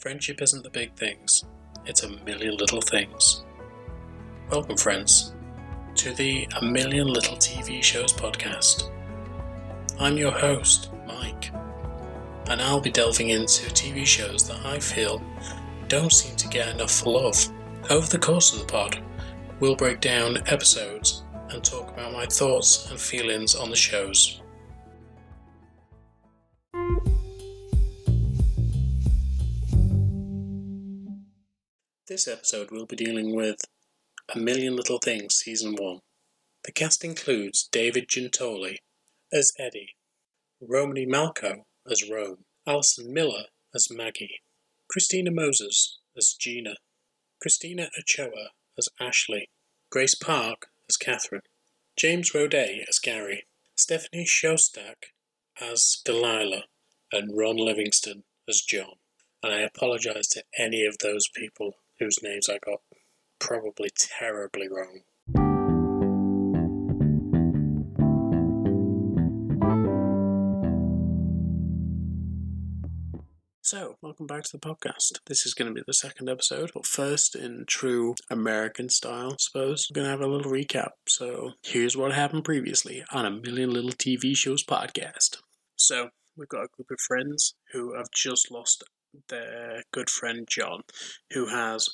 Friendship isn't the big things, it's a million little things. Welcome, friends, to the A Million Little TV Shows podcast. I'm your host, Mike, and I'll be delving into TV shows that I feel don't seem to get enough love. Over the course of the pod, we'll break down episodes and talk about my thoughts and feelings on the shows. This episode we'll be dealing with A Million Little Things Season 1. The cast includes David Giuntoli as Eddie, Romany Malco as Rome, Allison Miller as Maggie, Christina Moses as Gina, Christina Ochoa as Ashley, Grace Park as Catherine, James Roday as Gary, Stephanie Szostak as Delilah, and Ron Livingston as John. And I apologise to any of those people whose names I got probably terribly wrong. So, welcome back to the podcast. This is going to be the second episode, but first, in true American style, I suppose, we're going to have a little recap. So, here's what happened previously on a Million Little TV Shows podcast. So, we've got a group of friends who have just lost their good friend John, who has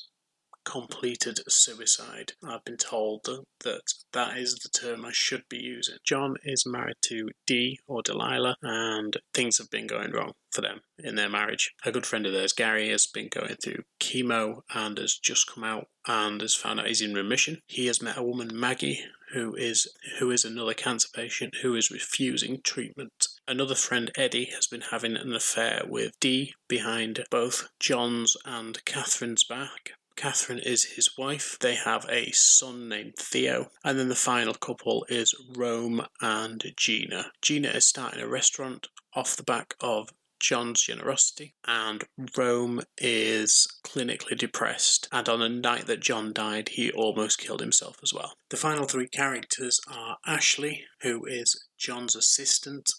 completed suicide. I've been told that that is the term I should be using. John is married to Dee or Delilah, and things have been going wrong for them in their marriage. A good friend of theirs, Gary, has been going through chemo and has just come out and has found out he's in remission. He has met a woman, Maggie, who is who is another cancer patient who is refusing treatment. Another friend, Eddie, has been having an affair with Dee behind both John's and Catherine's back. Catherine is his wife. They have a son named Theo. And then the final couple is Rome and Gina. Gina is starting a restaurant off the back of John's generosity, and Rome is clinically depressed. And on the night that John died, he almost killed himself as well. The final three characters are Ashley, who is John's assistant,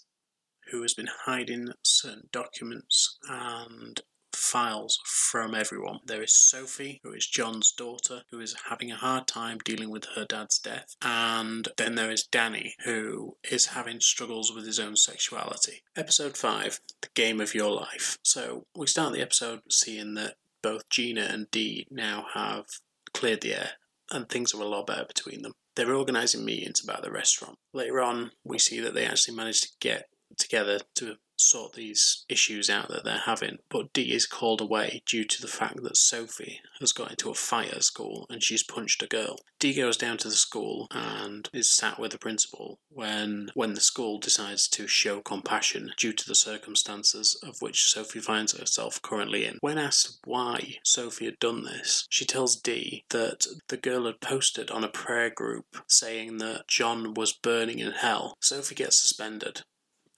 who has been hiding certain documents and files from everyone. There is Sophie, who is John's daughter, who is having a hard time dealing with her dad's death. And then there is Danny, who is having struggles with his own sexuality. Episode 5 The Game of Your Life. So we start the episode seeing that both Gina and Dee now have cleared the air and things are a lot better between them. They're organising meetings about the restaurant. Later on, we see that they actually managed to get together to sort these issues out that they're having. But Dee is called away due to the fact that Sophie has got into a fight at school and she's punched a girl. Dee goes down to the school and is sat with the principal when when the school decides to show compassion due to the circumstances of which Sophie finds herself currently in. When asked why Sophie had done this, she tells Dee that the girl had posted on a prayer group saying that John was burning in hell. Sophie gets suspended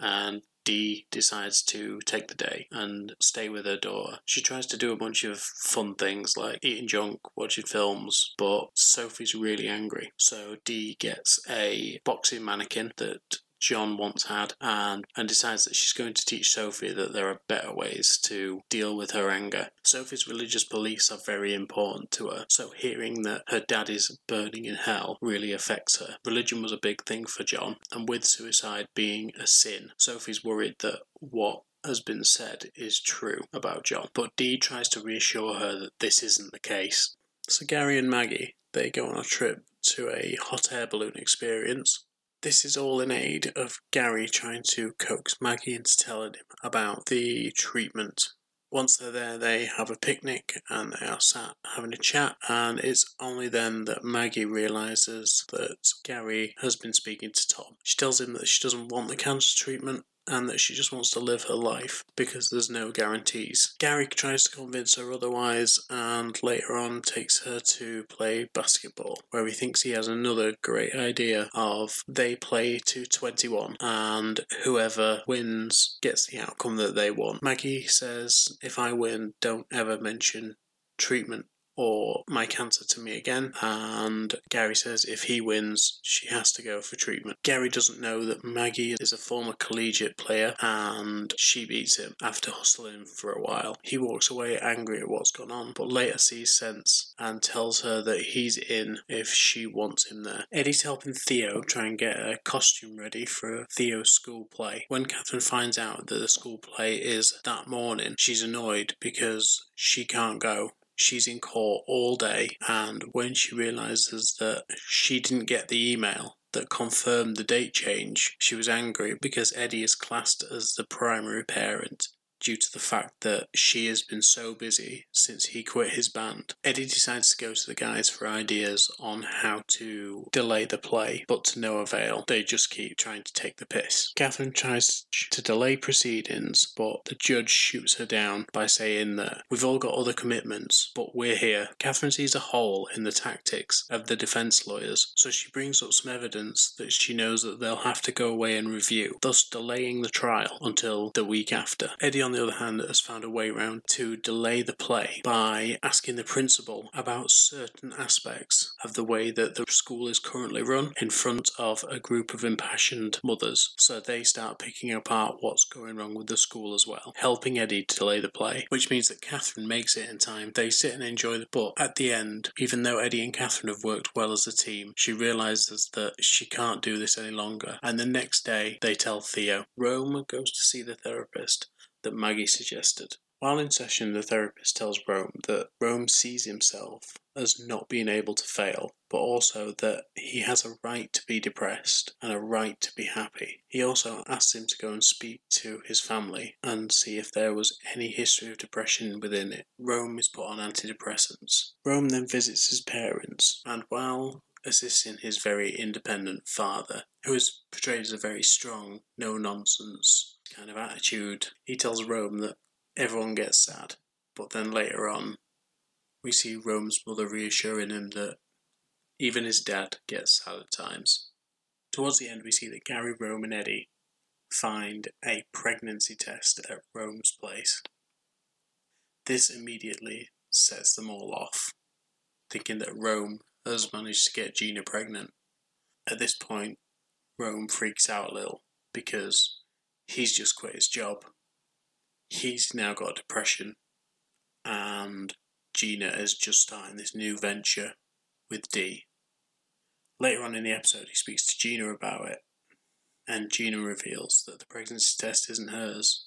and Dee decides to take the day and stay with her daughter. She tries to do a bunch of fun things like eating junk, watching films, but Sophie's really angry. So Dee gets a boxing mannequin that John once had and, and decides that she's going to teach Sophie that there are better ways to deal with her anger. Sophie's religious beliefs are very important to her, so hearing that her dad is burning in hell really affects her. Religion was a big thing for John, and with suicide being a sin, Sophie's worried that what has been said is true about John, but Dee tries to reassure her that this isn't the case. So Gary and Maggie, they go on a trip to a hot air balloon experience this is all in aid of Gary trying to coax Maggie into telling him about the treatment. Once they're there, they have a picnic and they are sat having a chat, and it's only then that Maggie realizes that Gary has been speaking to Tom. She tells him that she doesn't want the cancer treatment and that she just wants to live her life because there's no guarantees. Gary tries to convince her otherwise and later on takes her to play basketball where he thinks he has another great idea of they play to 21 and whoever wins gets the outcome that they want. Maggie says, if I win, don't ever mention treatment or my answer to me again. And Gary says if he wins, she has to go for treatment. Gary doesn't know that Maggie is a former collegiate player and she beats him after hustling him for a while. He walks away angry at what's gone on, but later sees sense and tells her that he's in if she wants him there. Eddie's helping Theo try and get a costume ready for Theo's school play. When Catherine finds out that the school play is that morning, she's annoyed because she can't go she's in court all day and when she realizes that she didn't get the email that confirmed the date change, she was angry because Eddie is classed as the primary parent due to the fact that she has been so busy since he quit his band. Eddie decides to go to the guys for ideas on how to delay the play, but to no avail. They just keep trying to take the piss. Catherine tries to delay proceedings, but the judge shoots her down by saying that we've all got other commitments, but we're here. Catherine sees a hole in the tactics of the defense lawyers, so she brings up some evidence that she knows that they'll have to go away and review, thus delaying the trial until the week after. Eddie, on the other hand, has found a way round to delay the play by asking the principal about certain aspects of the way that the school is currently run in front of a group of impassioned mothers. So they start picking apart what's going wrong with the school as well, helping Eddie to delay the play, which means that Catherine makes it in time. They sit and enjoy the book. At the end, even though Eddie and Catherine have worked well as a team, she realizes that she can't do this any longer. And the next day, they tell Theo. Rome goes to see the therapist that Maggie suggested. While in session, the therapist tells Rome that Rome sees himself as not being able to fail, but also that he has a right to be depressed and a right to be happy. He also asks him to go and speak to his family and see if there was any history of depression within it. Rome is put on antidepressants. Rome then visits his parents, and while assisting his very independent father, who is portrayed as a very strong, no nonsense kind of attitude, he tells Rome that everyone gets sad. But then later on, we see Rome's mother reassuring him that even his dad gets sad at times. Towards the end, we see that Gary, Rome, and Eddie find a pregnancy test at Rome's place. This immediately sets them all off, thinking that Rome has managed to get Gina pregnant. At this point, Rome freaks out a little because he's just quit his job. He's now got depression, and Gina is just starting this new venture with Dee. Later on in the episode, he speaks to Gina about it, and Gina reveals that the pregnancy test isn't hers,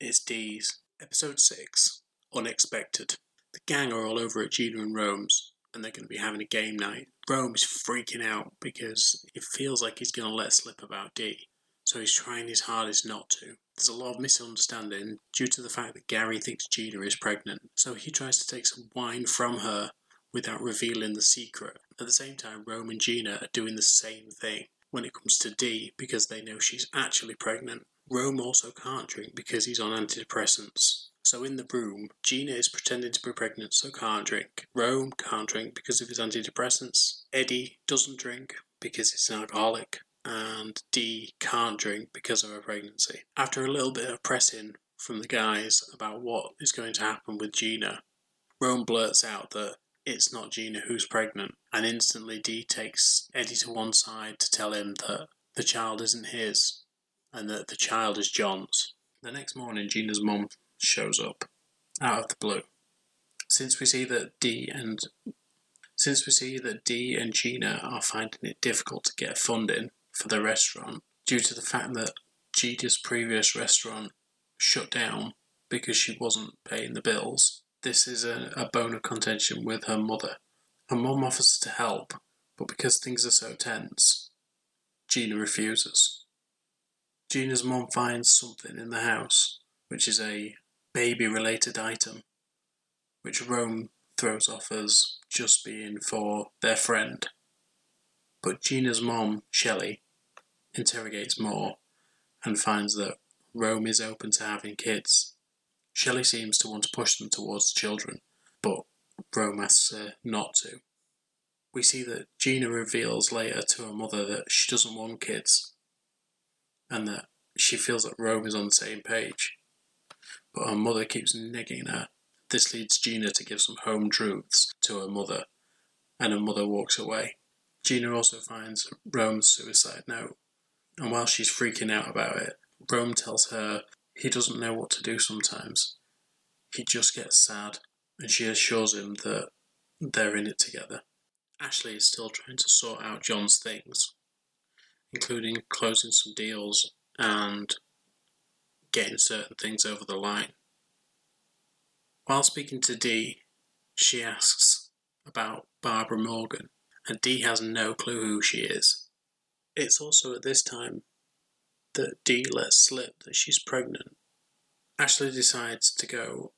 it's Dee's. Episode 6 Unexpected. The gang are all over at Gina and Rome's, and they're going to be having a game night. Rome is freaking out because it feels like he's going to let slip about Dee so he's trying his hardest not to. There's a lot of misunderstanding due to the fact that Gary thinks Gina is pregnant, so he tries to take some wine from her without revealing the secret. At the same time, Rome and Gina are doing the same thing when it comes to Dee because they know she's actually pregnant. Rome also can't drink because he's on antidepressants. So in the room, Gina is pretending to be pregnant, so can't drink. Rome can't drink because of his antidepressants. Eddie doesn't drink because he's an alcoholic and Dee can't drink because of her pregnancy. After a little bit of pressing from the guys about what is going to happen with Gina, Rome blurts out that it's not Gina who's pregnant, and instantly Dee takes Eddie to one side to tell him that the child isn't his and that the child is John's. The next morning, Gina's mum shows up out of the blue. Since we see that Dee and since we see that Dee and Gina are finding it difficult to get funding for the restaurant due to the fact that Gina's previous restaurant shut down because she wasn't paying the bills. This is a, a bone of contention with her mother. Her mum offers to help, but because things are so tense, Gina refuses. Gina's mum finds something in the house, which is a baby related item, which Rome throws off as just being for their friend. But Gina's mom, Shelley, interrogates more and finds that Rome is open to having kids. Shelley seems to want to push them towards children, but Rome asks her not to. We see that Gina reveals later to her mother that she doesn't want kids and that she feels that Rome is on the same page. But her mother keeps negging her This leads Gina to give some home truths to her mother, and her mother walks away. Gina also finds Rome's suicide note, and while she's freaking out about it, Rome tells her he doesn't know what to do sometimes. He just gets sad, and she assures him that they're in it together. Ashley is still trying to sort out John's things, including closing some deals and getting certain things over the line. While speaking to Dee, she asks about Barbara Morgan, and Dee has no clue who she is. It's also at this time that Dee lets slip that she's pregnant. Ashley decides to go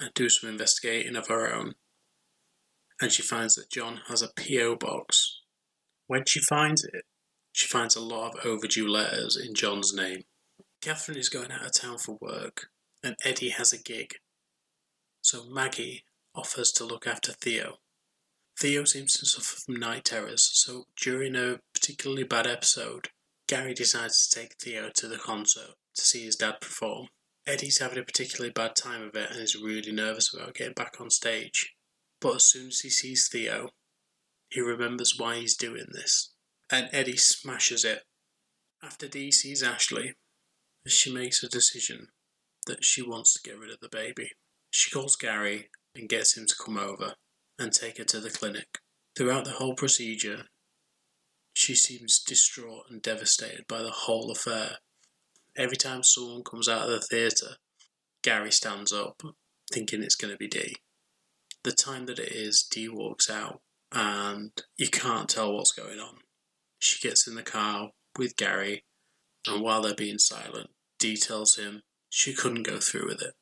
and do some investigating of her own, and she finds that John has a P.O. box. When she finds it, she finds a lot of overdue letters in John's name. Catherine is going out of town for work, and Eddie has a gig. So Maggie offers to look after Theo. Theo seems to suffer from night terrors, so during a particularly bad episode, Gary decides to take Theo to the concert to see his dad perform. Eddie's having a particularly bad time of it and is really nervous about getting back on stage. But as soon as he sees Theo, he remembers why he's doing this, and Eddie smashes it. After Dee sees Ashley, she makes a decision that she wants to get rid of the baby. She calls Gary and gets him to come over and take her to the clinic. Throughout the whole procedure, she seems distraught and devastated by the whole affair. Every time someone comes out of the theatre, Gary stands up, thinking it's going to be Dee. The time that it is, Dee walks out, and you can't tell what's going on. She gets in the car with Gary, and while they're being silent, Dee tells him she couldn't go through with it.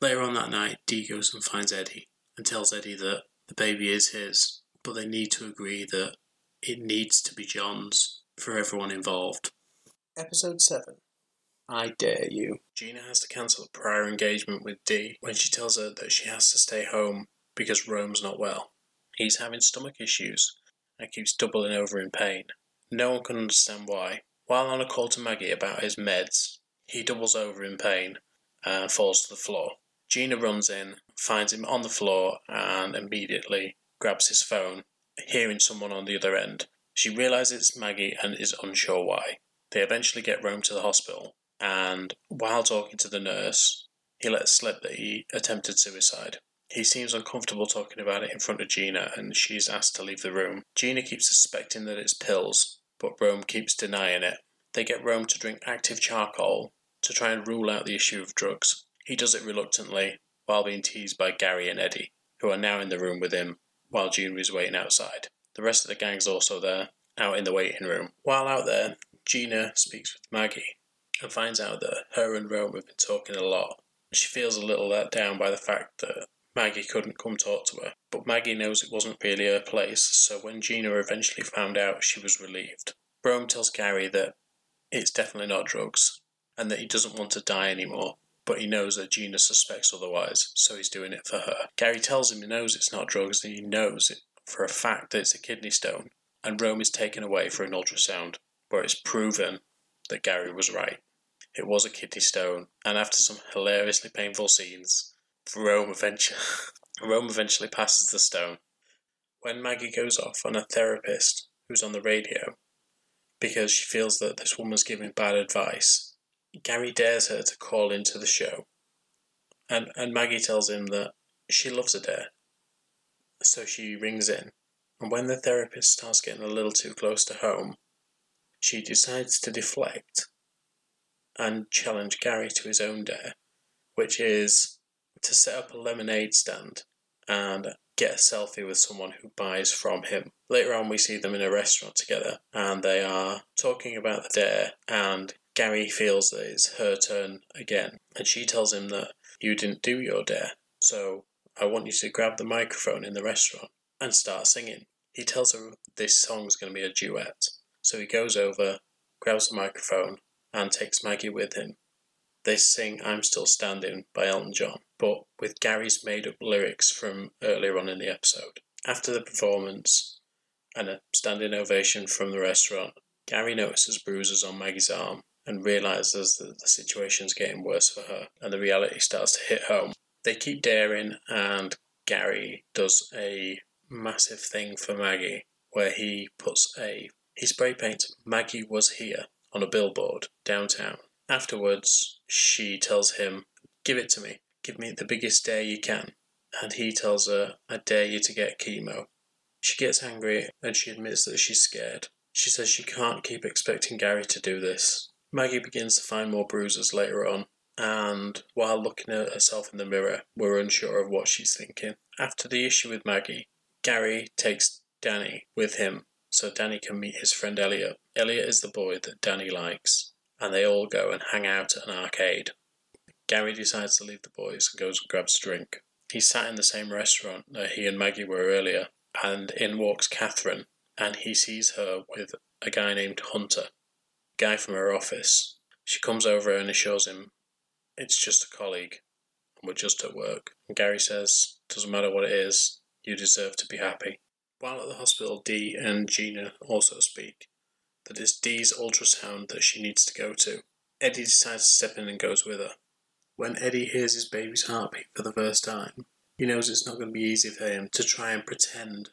Later on that night, Dee goes and finds Eddie and tells Eddie that the baby is his, but they need to agree that it needs to be John's for everyone involved. Episode 7 I Dare You. Gina has to cancel a prior engagement with Dee when she tells her that she has to stay home because Rome's not well. He's having stomach issues and keeps doubling over in pain. No one can understand why. While on a call to Maggie about his meds, he doubles over in pain and falls to the floor. Gina runs in, finds him on the floor, and immediately grabs his phone, hearing someone on the other end. She realizes it's Maggie and is unsure why. They eventually get Rome to the hospital, and while talking to the nurse, he lets slip that he attempted suicide. He seems uncomfortable talking about it in front of Gina, and she's asked to leave the room. Gina keeps suspecting that it's pills, but Rome keeps denying it. They get Rome to drink active charcoal to try and rule out the issue of drugs. He does it reluctantly, while being teased by Gary and Eddie, who are now in the room with him while Gina is waiting outside. The rest of the gang's also there, out in the waiting room. While out there, Gina speaks with Maggie and finds out that her and Rome have been talking a lot. She feels a little let down by the fact that Maggie couldn't come talk to her, but Maggie knows it wasn't really her place, so when Gina eventually found out, she was relieved. Rome tells Gary that it's definitely not drugs, and that he doesn't want to die anymore, but he knows that Gina suspects otherwise, so he's doing it for her. Gary tells him he knows it's not drugs and he knows it for a fact that it's a kidney stone, and Rome is taken away for an ultrasound, where it's proven that Gary was right. It was a kidney stone, and after some hilariously painful scenes, Rome eventually, Rome eventually passes the stone. When Maggie goes off on a therapist who's on the radio because she feels that this woman's giving bad advice, Gary dares her to call into the show, and, and Maggie tells him that she loves a dare. So she rings in, and when the therapist starts getting a little too close to home, she decides to deflect and challenge Gary to his own dare, which is to set up a lemonade stand and get a selfie with someone who buys from him. Later on, we see them in a restaurant together and they are talking about the dare and Gary feels that it's her turn again, and she tells him that you didn't do your dare, so I want you to grab the microphone in the restaurant and start singing. He tells her this song's going to be a duet, so he goes over, grabs the microphone, and takes Maggie with him. They sing I'm Still Standing by Elton John, but with Gary's made up lyrics from earlier on in the episode. After the performance and a standing ovation from the restaurant, Gary notices bruises on Maggie's arm and realizes that the situation's getting worse for her, and the reality starts to hit home. They keep daring, and Gary does a massive thing for Maggie where he puts a he spray paints Maggie was here on a billboard downtown. Afterwards, she tells him, "Give it to me. Give me the biggest dare you can." And he tells her, "I dare you to get chemo." She gets angry and she admits that she's scared. She says she can't keep expecting Gary to do this. Maggie begins to find more bruises later on, and while looking at herself in the mirror, we're unsure of what she's thinking. After the issue with Maggie, Gary takes Danny with him so Danny can meet his friend Elliot. Elliot is the boy that Danny likes, and they all go and hang out at an arcade. Gary decides to leave the boys and goes and grabs a drink. He sat in the same restaurant that he and Maggie were earlier, and in walks Catherine, and he sees her with a guy named Hunter, guy from her office. She comes over and assures him it's just a colleague, and we're just at work. And Gary says, Doesn't matter what it is, you deserve to be happy. While at the hospital, Dee and Gina also speak that it's Dee's ultrasound that she needs to go to. Eddie decides to step in and goes with her. When Eddie hears his baby's heartbeat for the first time, he knows it's not going to be easy for him to try and pretend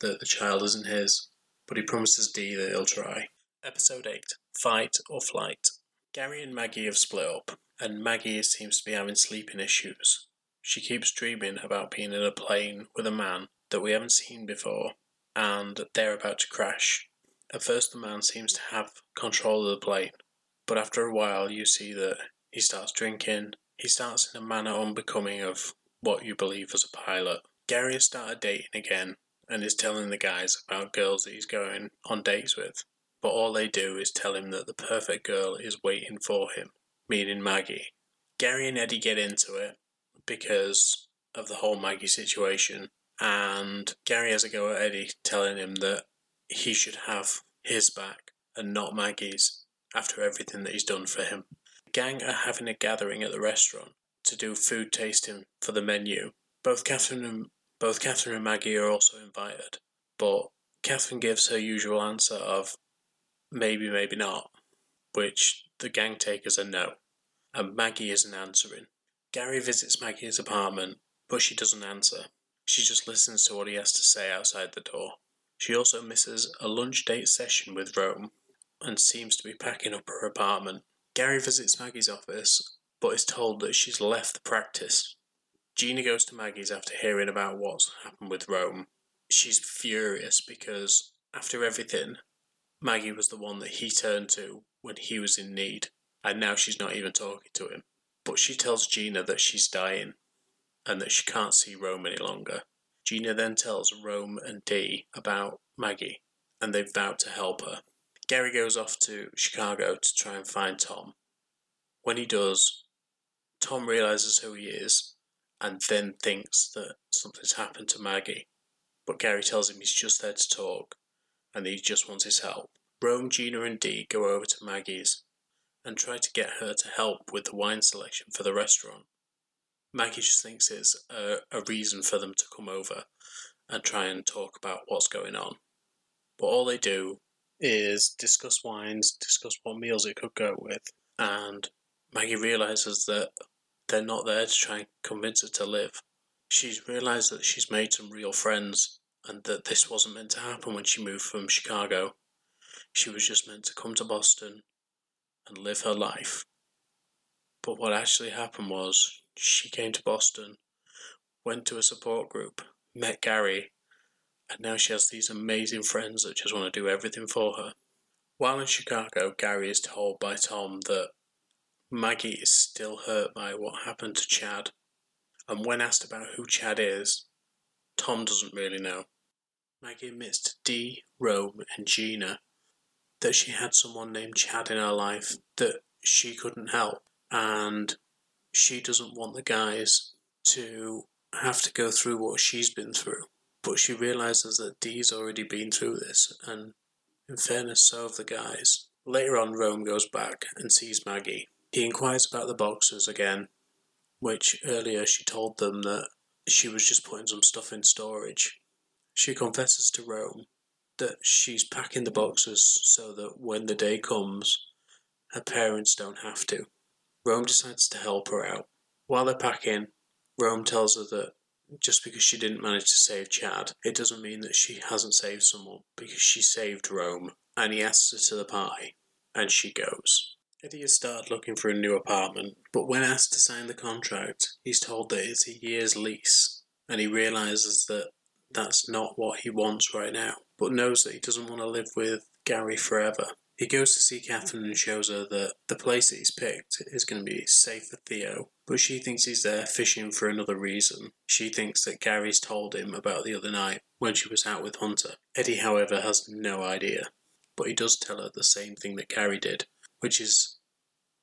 that the child isn't his, but he promises Dee that he'll try. Episode 8 Fight or Flight. Gary and Maggie have split up, and Maggie seems to be having sleeping issues. She keeps dreaming about being in a plane with a man that we haven't seen before, and they're about to crash. At first, the man seems to have control of the plane, but after a while, you see that he starts drinking. He starts in a manner unbecoming of what you believe as a pilot. Gary has started dating again and is telling the guys about girls that he's going on dates with but all they do is tell him that the perfect girl is waiting for him, meaning Maggie. Gary and Eddie get into it because of the whole Maggie situation, and Gary has a go at Eddie, telling him that he should have his back and not Maggie's after everything that he's done for him. The gang are having a gathering at the restaurant to do food tasting for the menu. Both Catherine and both Catherine and Maggie are also invited, but Catherine gives her usual answer of maybe, maybe not, which the gang take as a no, and Maggie isn't answering. Gary visits Maggie's apartment, but she doesn't answer. She just listens to what he has to say outside the door. She also misses a lunch date session with Rome and seems to be packing up her apartment. Gary visits Maggie's office, but is told that she's left the practice. Gina goes to Maggie's after hearing about what's happened with Rome. She's furious because, after everything, Maggie was the one that he turned to when he was in need, and now she's not even talking to him. But she tells Gina that she's dying and that she can't see Rome any longer. Gina then tells Rome and Dee about Maggie, and they've vowed to help her. Gary goes off to Chicago to try and find Tom. When he does, Tom realizes who he is and then thinks that something's happened to Maggie. But Gary tells him he's just there to talk and he just wants his help. Rome, Gina, and Dee go over to Maggie's and try to get her to help with the wine selection for the restaurant. Maggie just thinks it's a, a reason for them to come over and try and talk about what's going on. But all they do is discuss wines, discuss what meals it could go with, and Maggie realizes that they're not there to try and convince her to live. She's realized that she's made some real friends and that this wasn't meant to happen when she moved from Chicago. She was just meant to come to Boston and live her life. But what actually happened was she came to Boston, went to a support group, met Gary, and now she has these amazing friends that just want to do everything for her. While in Chicago, Gary is told by Tom that Maggie is still hurt by what happened to Chad. And when asked about who Chad is, Tom doesn't really know. Maggie admits to Dee, Rome, and Gina that she had someone named Chad in her life that she couldn't help, and she doesn't want the guys to have to go through what she's been through. But she realizes that Dee's already been through this, and in fairness, so have the guys. Later on, Rome goes back and sees Maggie. He inquires about the boxes again, which earlier she told them that she was just putting some stuff in storage. She confesses to Rome that she's packing the boxes so that when the day comes, her parents don't have to. Rome decides to help her out. While they're packing, Rome tells her that just because she didn't manage to save Chad, it doesn't mean that she hasn't saved someone because she saved Rome. And he asks her to the party, and she goes. Eddie has started looking for a new apartment, but when asked to sign the contract, he's told that it's a year's lease, and he realizes that that's not what he wants right now, but knows that he doesn't want to live with Gary forever. He goes to see Catherine and shows her that the place that he's picked is going to be safe for Theo, but she thinks he's there fishing for another reason. She thinks that Gary's told him about the other night when she was out with Hunter. Eddie, however, has no idea, but he does tell her the same thing that Gary did, which is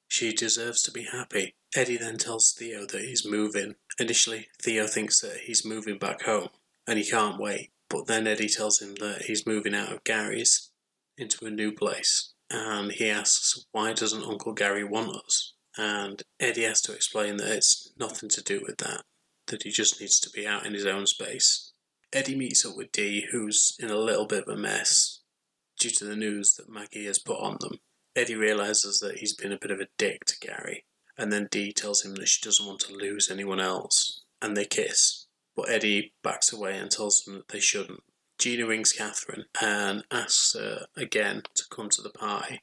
she deserves to be happy. Eddie then tells Theo that he's moving. Initially, Theo thinks that he's moving back home, and he can't wait. But then Eddie tells him that he's moving out of Gary's into a new place. And he asks, why doesn't Uncle Gary want us? And Eddie has to explain that it's nothing to do with that, that he just needs to be out in his own space. Eddie meets up with Dee, who's in a little bit of a mess due to the news that Maggie has put on them. Eddie realizes that he's been a bit of a dick to Gary, and then Dee tells him that she doesn't want to lose anyone else, and they kiss. But Eddie backs away and tells them that they shouldn't. Gina rings Catherine and asks her again to come to the party.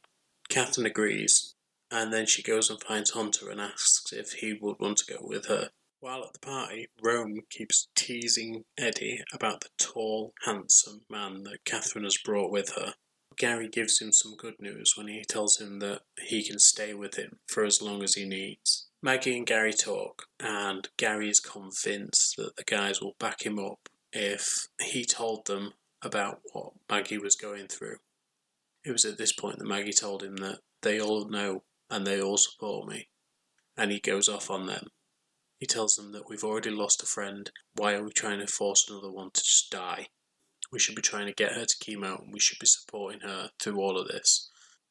Catherine agrees, and then she goes and finds Hunter and asks if he would want to go with her. While at the party, Rome keeps teasing Eddie about the tall, handsome man that Catherine has brought with her. Gary gives him some good news when he tells him that he can stay with him for as long as he needs. Maggie and Gary talk, and Gary is convinced that the guys will back him up if he told them about what Maggie was going through. It was at this point that Maggie told him that they all know and they all support me, and he goes off on them. He tells them that we've already lost a friend, why are we trying to force another one to just die? We should be trying to get her to chemo and we should be supporting her through all of this.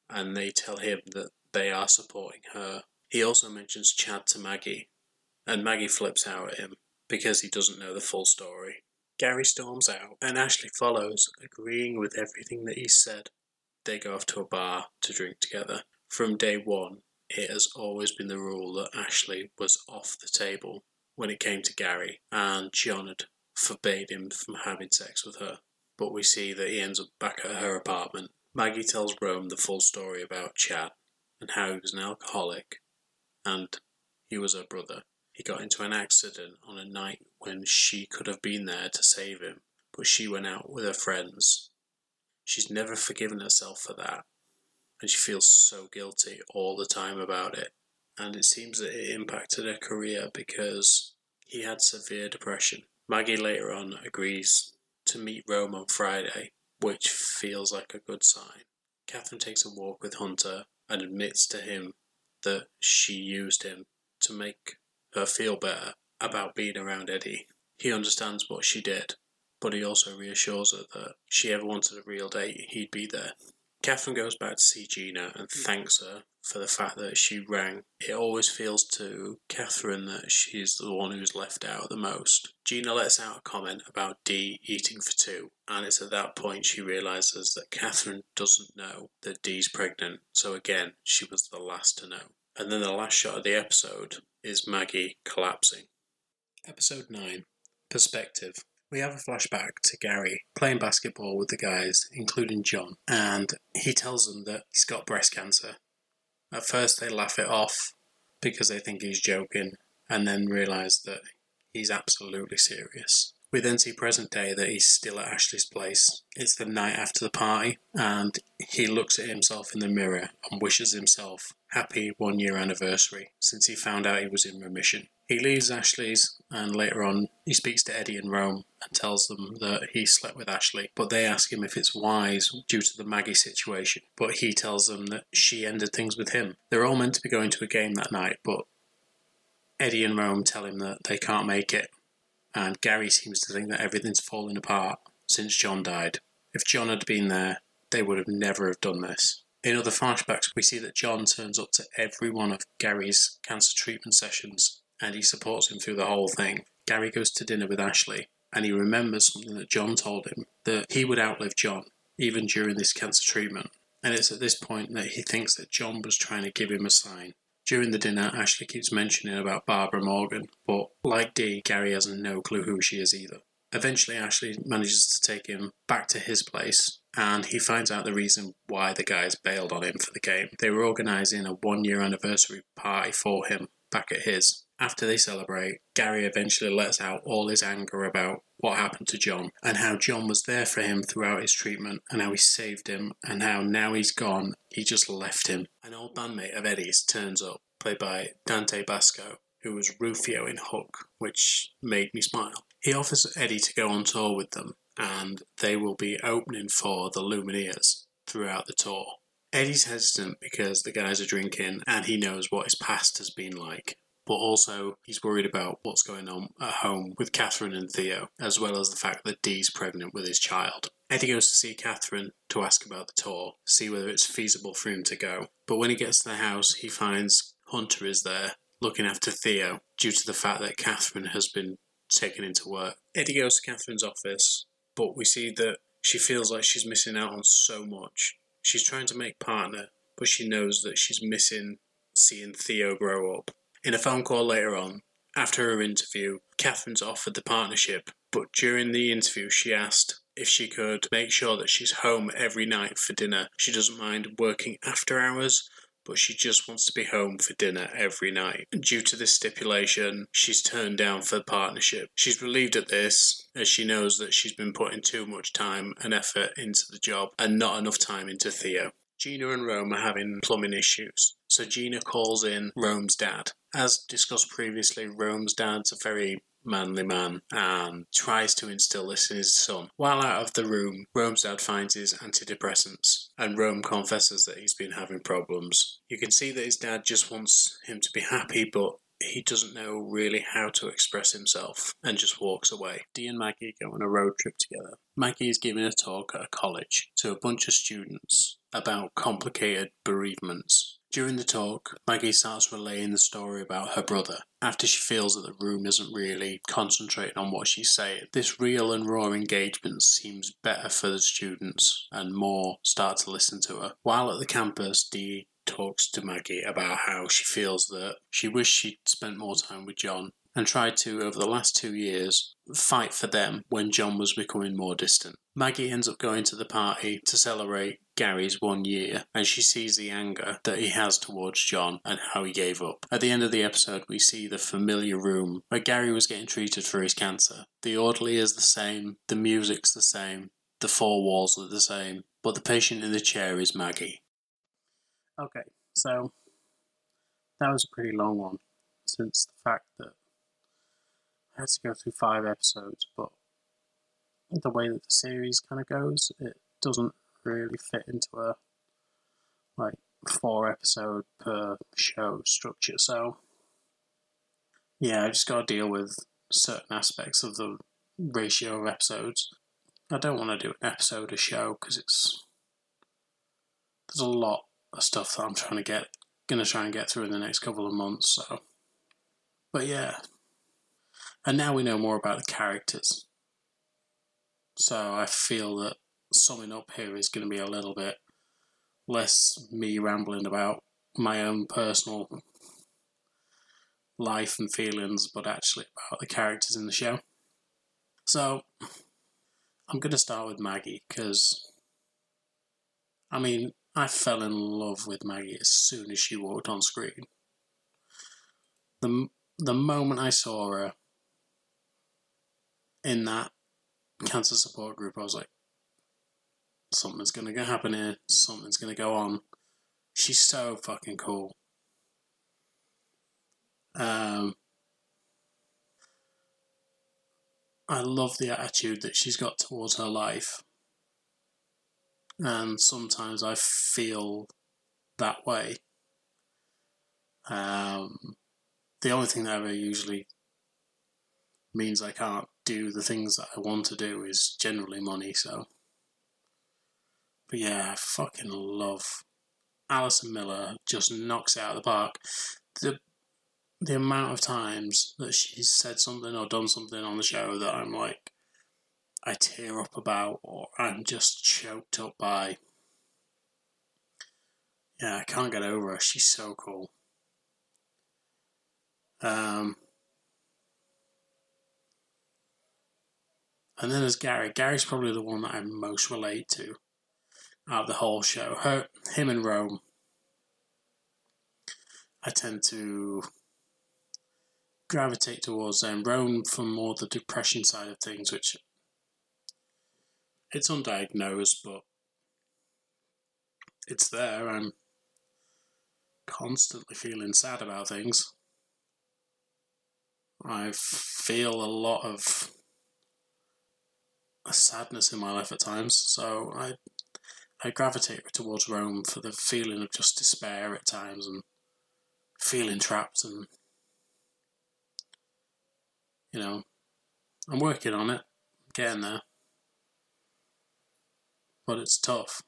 And they tell him that they are supporting her. He also mentions Chad to Maggie, and Maggie flips out at him because he doesn't know the full story. Gary storms out, and Ashley follows, agreeing with everything that he said. They go off to a bar to drink together. From day one, it has always been the rule that Ashley was off the table when it came to Gary, and John had forbade him from having sex with her. But we see that he ends up back at her apartment. Maggie tells Rome the full story about Chad and how he was an alcoholic and he was her brother. He got into an accident on a night when she could have been there to save him, but she went out with her friends. She's never forgiven herself for that, and she feels so guilty all the time about it. And it seems that it impacted her career because he had severe depression. Maggie later on agrees to meet Rome on Friday, which feels like a good sign. Catherine takes a walk with Hunter and admits to him that she used him to make her feel better about being around Eddie. He understands what she did, but he also reassures her that if she ever wanted a real date, he'd be there. Catherine goes back to see Gina and mm. thanks her for the fact that she rang. It always feels to Catherine that she's the one who's left out the most. Gina lets out a comment about Dee eating for two, and it's at that point she realises that Catherine doesn't know that Dee's pregnant, so again, she was the last to know. And then the last shot of the episode is Maggie collapsing. Episode 9 Perspective. We have a flashback to Gary playing basketball with the guys, including John, and he tells them that he's got breast cancer. At first, they laugh it off because they think he's joking, and then realise that he's absolutely serious. We then see present day that he's still at Ashley's place. It's the night after the party, and he looks at himself in the mirror and wishes himself happy one year anniversary since he found out he was in remission. He leaves Ashley's, and later on, he speaks to Eddie and Rome and tells them that he slept with Ashley, but they ask him if it's wise due to the Maggie situation. But he tells them that she ended things with him. They're all meant to be going to a game that night, but Eddie and Rome tell him that they can't make it and Gary seems to think that everything's fallen apart since John died. If John had been there, they would have never have done this. In other flashbacks, we see that John turns up to every one of Gary's cancer treatment sessions and he supports him through the whole thing. Gary goes to dinner with Ashley and he remembers something that John told him that he would outlive John, even during this cancer treatment. And it's at this point that he thinks that John was trying to give him a sign During the dinner, Ashley keeps mentioning about Barbara Morgan, but like Dee, Gary has no clue who she is either. Eventually, Ashley manages to take him back to his place, and he finds out the reason why the guys bailed on him for the game. They were organising a one year anniversary party for him back at his. After they celebrate, Gary eventually lets out all his anger about what happened to John and how John was there for him throughout his treatment and how he saved him and how now he's gone, he just left him. An old bandmate of Eddie's turns up, played by Dante Basco, who was Rufio in Hook, which made me smile. He offers Eddie to go on tour with them, and they will be opening for the Lumineers throughout the tour. Eddie's hesitant because the guys are drinking and he knows what his past has been like. But also, he's worried about what's going on at home with Catherine and Theo, as well as the fact that Dee's pregnant with his child. Eddie goes to see Catherine to ask about the tour, see whether it's feasible for him to go. But when he gets to the house, he finds Hunter is there, looking after Theo, due to the fact that Catherine has been taken into work. Eddie goes to Catherine's office, but we see that she feels like she's missing out on so much. She's trying to make partner, but she knows that she's missing seeing Theo grow up. In a phone call later on, after her interview, Catherine's offered the partnership, but during the interview, she asked if she could make sure that she's home every night for dinner. She doesn't mind working after hours, but she just wants to be home for dinner every night. And due to this stipulation, she's turned down for the partnership. She's relieved at this, as she knows that she's been putting too much time and effort into the job and not enough time into Theo. Gina and Rome are having plumbing issues, so Gina calls in Rome's dad. As discussed previously, Rome's dad's a very manly man and tries to instill this in his son. While out of the room, Rome's dad finds his antidepressants and Rome confesses that he's been having problems. You can see that his dad just wants him to be happy, but he doesn't know really how to express himself and just walks away. Dee and Maggie go on a road trip together. Maggie is giving a talk at a college to a bunch of students about complicated bereavements. During the talk, Maggie starts relaying the story about her brother after she feels that the room isn't really concentrating on what she's saying. This real and raw engagement seems better for the students and more start to listen to her. While at the campus, Dee talks to Maggie about how she feels that she wished she'd spent more time with John and tried to, over the last two years, fight for them when John was becoming more distant. Maggie ends up going to the party to celebrate Gary's one year, and she sees the anger that he has towards John and how he gave up. At the end of the episode, we see the familiar room where Gary was getting treated for his cancer. The orderly is the same, the music's the same, the four walls are the same, but the patient in the chair is Maggie. Okay, so that was a pretty long one, since the fact that I had to go through five episodes, but the way that the series kind of goes, it doesn't really fit into a like four episode per show structure. So yeah, I just got to deal with certain aspects of the ratio of episodes. I don't want to do an episode a show because it's there's a lot of stuff that I'm trying to get, gonna try and get through in the next couple of months. So, but yeah, and now we know more about the characters. So I feel that summing up here is going to be a little bit less me rambling about my own personal life and feelings, but actually about the characters in the show. So I'm going to start with Maggie because, I mean, I fell in love with Maggie as soon as she walked on screen. The, the moment I saw her in that cancer support group, I was like, something's to happen here, something's to go on. She's so fucking cool. Um, I love the attitude that she's got towards her life. And sometimes I feel that way. Um, the only thing that ever usually means I can't do the things that I want to do is generally money, so. But yeah, I fucking love Allison Miller just knocks it out of the park. The the amount of times that she's said something or done something on the show that I'm like I tear up about or I'm just choked up by. Yeah, I can't get over her. She's so cool. Um, and then there's Gary. Gary's probably the one that I most relate to out of the whole show. Her, him and Rome. I tend to gravitate towards them. Rome from more the depression side of things, which it's undiagnosed, but it's there. I'm constantly feeling sad about things. I feel a lot of sadness in my life at times, so I I gravitate towards Rome for the feeling of just despair at times and feeling trapped and you know I'm working on it, getting there. But it's tough.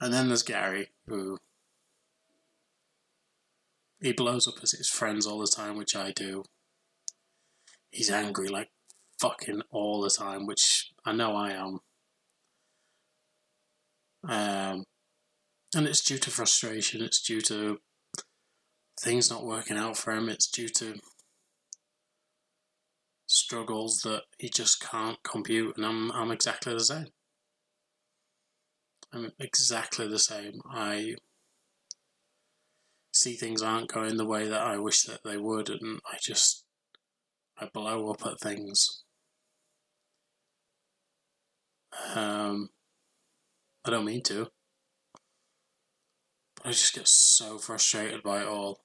And then there's Gary, who he blows up at his friends all the time, which I do. He's angry like fucking all the time, which I know I am. Um, and it's due to frustration. It's due to things not working out for him. It's due to struggles that he just can't compute. And I'm I'm exactly the same. I'm exactly the same. I see things aren't going the way that I wish that they would, and I just I blow up at things. Um, I don't mean to, but I just get so frustrated by it all.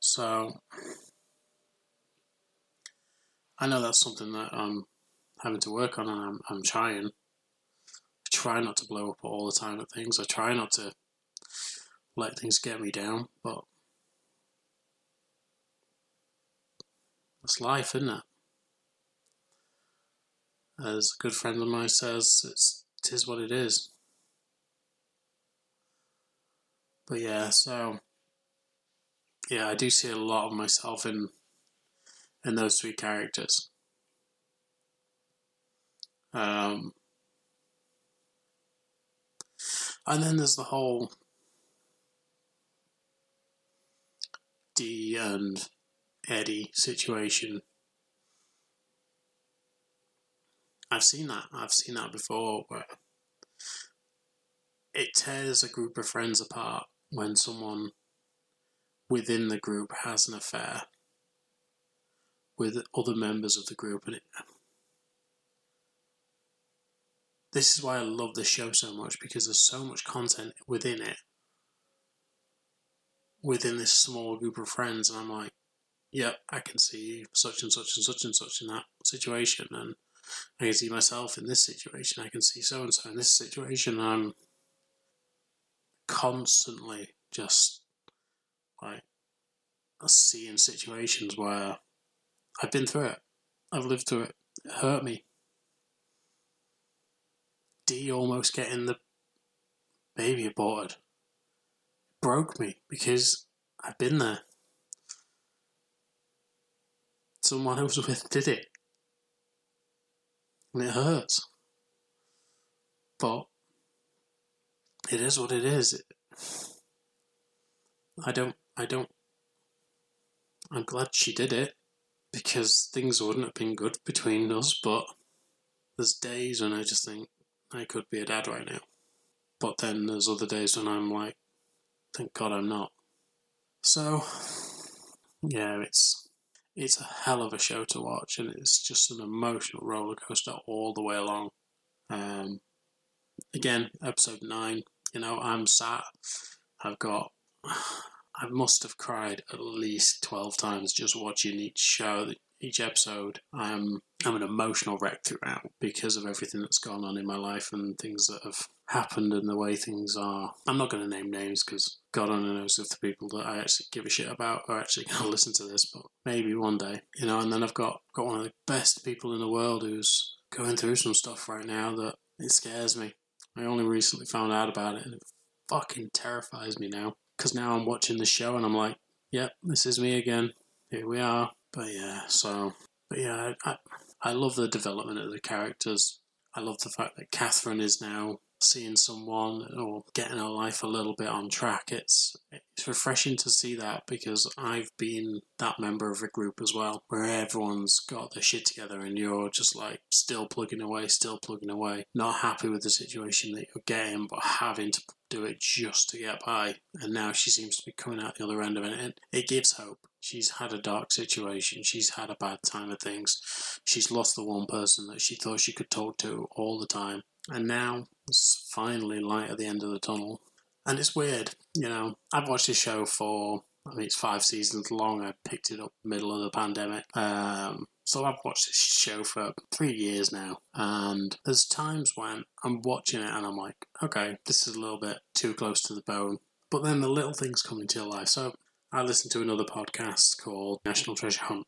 So I know that's something that I'm having to work on, and I'm I'm trying. I try not to blow up all the time at things. I try not to let things get me down, but that's life, isn't it? As a good friend of mine says, it's it is what it is. But yeah, so yeah, I do see a lot of myself in in those three characters. Um, and then there's the whole D and Eddie situation. I've seen that. I've seen that before where it tears a group of friends apart when someone within the group has an affair with other members of the group and it this is why I love this show so much because there's so much content within it within this small group of friends, and I'm like, yep, yeah, I can see such and such and such and such in that situation, and I can see myself in this situation. I can see so and so in this situation. I'm constantly just like seeing situations where I've been through it, I've lived through it. It hurt me. D almost getting the baby aborted broke me because I've been there. Someone I was with did it. And it hurts. But it is what it is. It, I don't, I don't, I'm glad she did it because things wouldn't have been good between us, but there's days when I just think I could be a dad right now. But then there's other days when I'm like, Thank God I'm not. So, yeah, it's it's a hell of a show to watch, and it's just an emotional roller coaster all the way along. Um, again, episode nine. You know, I'm sat. I've got. I must have cried at least twelve times just watching each show, each episode. I'm I'm an emotional wreck throughout because of everything that's gone on in my life and things that have happened and the way things are. I'm not going to name names because God only knows if the people that I actually give a shit about are actually going to listen to this, but maybe one day, you know. And then I've got got one of the best people in the world who's going through some stuff right now that it scares me. I only recently found out about it, and it fucking terrifies me now because now I'm watching the show and I'm like, yep, this is me again. Here we are. But yeah, so but yeah, I, I love the development of the characters. I love the fact that Katherine is now seeing someone or getting her life a little bit on track. It's it's refreshing to see that because I've been that member of a group as well, where everyone's got their shit together and you're just like still plugging away, still plugging away, not happy with the situation that you're getting, but having to do it just to get by. And now she seems to be coming out the other end of it. And it gives hope. She's had a dark situation. She's had a bad time of things. She's lost the one person that she thought she could talk to all the time. And now it's finally light at the end of the tunnel. And it's weird, you know. I've watched this show for, I mean, it's five seasons long. I picked it up middle of the pandemic. Um, so I've watched this show for three years now. And there's times when I'm watching it and I'm like, okay, this is a little bit too close to the bone. But then the little things come into your life. So I listened to another podcast called National Treasure Hunt.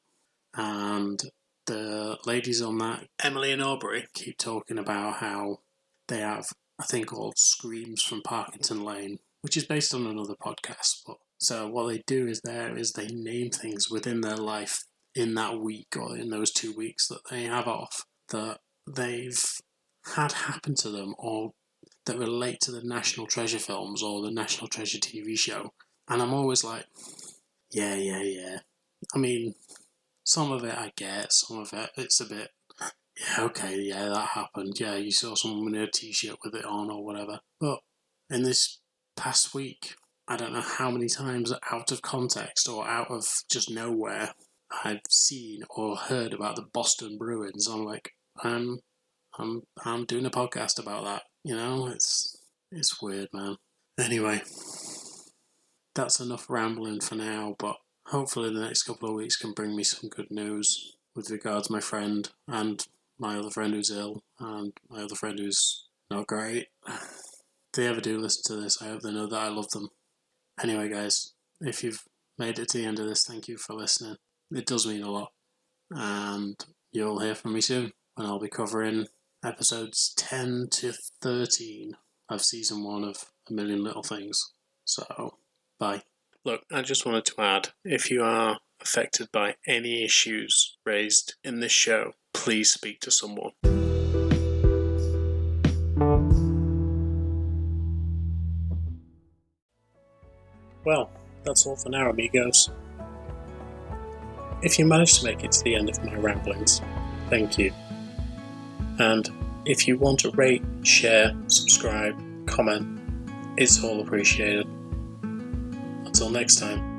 And the ladies on that, Emily and Aubrey, keep talking about how they have a thing called Screams from Parkington Lane, which is based on another podcast. But so what they do is there is they name things within their life in that week or in those two weeks that they have off that they've had happen to them or that relate to the National Treasure films or the National Treasure TV show. And I'm always like, yeah, yeah, yeah. I mean, some of it I get, some of it it's a bit yeah, okay, yeah, that happened. Yeah, you saw someone in a t shirt with it on or whatever. But in this past week, I don't know how many times out of context or out of just nowhere I've seen or heard about the Boston Bruins. I'm like, I'm I'm I'm doing a podcast about that. You know, it's it's weird, man. Anyway, that's enough rambling for now, but hopefully the next couple of weeks can bring me some good news with regards to my friend and my other friend who's ill and my other friend who's not great. If they ever do listen to this, I hope they know that I love them. Anyway, guys, if you've made it to the end of this, thank you for listening. It does mean a lot. And you'll hear from me soon when I'll be covering episodes 10 to 13 of season one of A Million Little Things. So, bye. Look, I just wanted to add if you are affected by any issues raised in this show, please speak to someone. Well, that's all for now, amigos. If you managed to make it to the end of my ramblings, thank you. And if you want to rate, share, subscribe, comment, it's all appreciated. Until next time.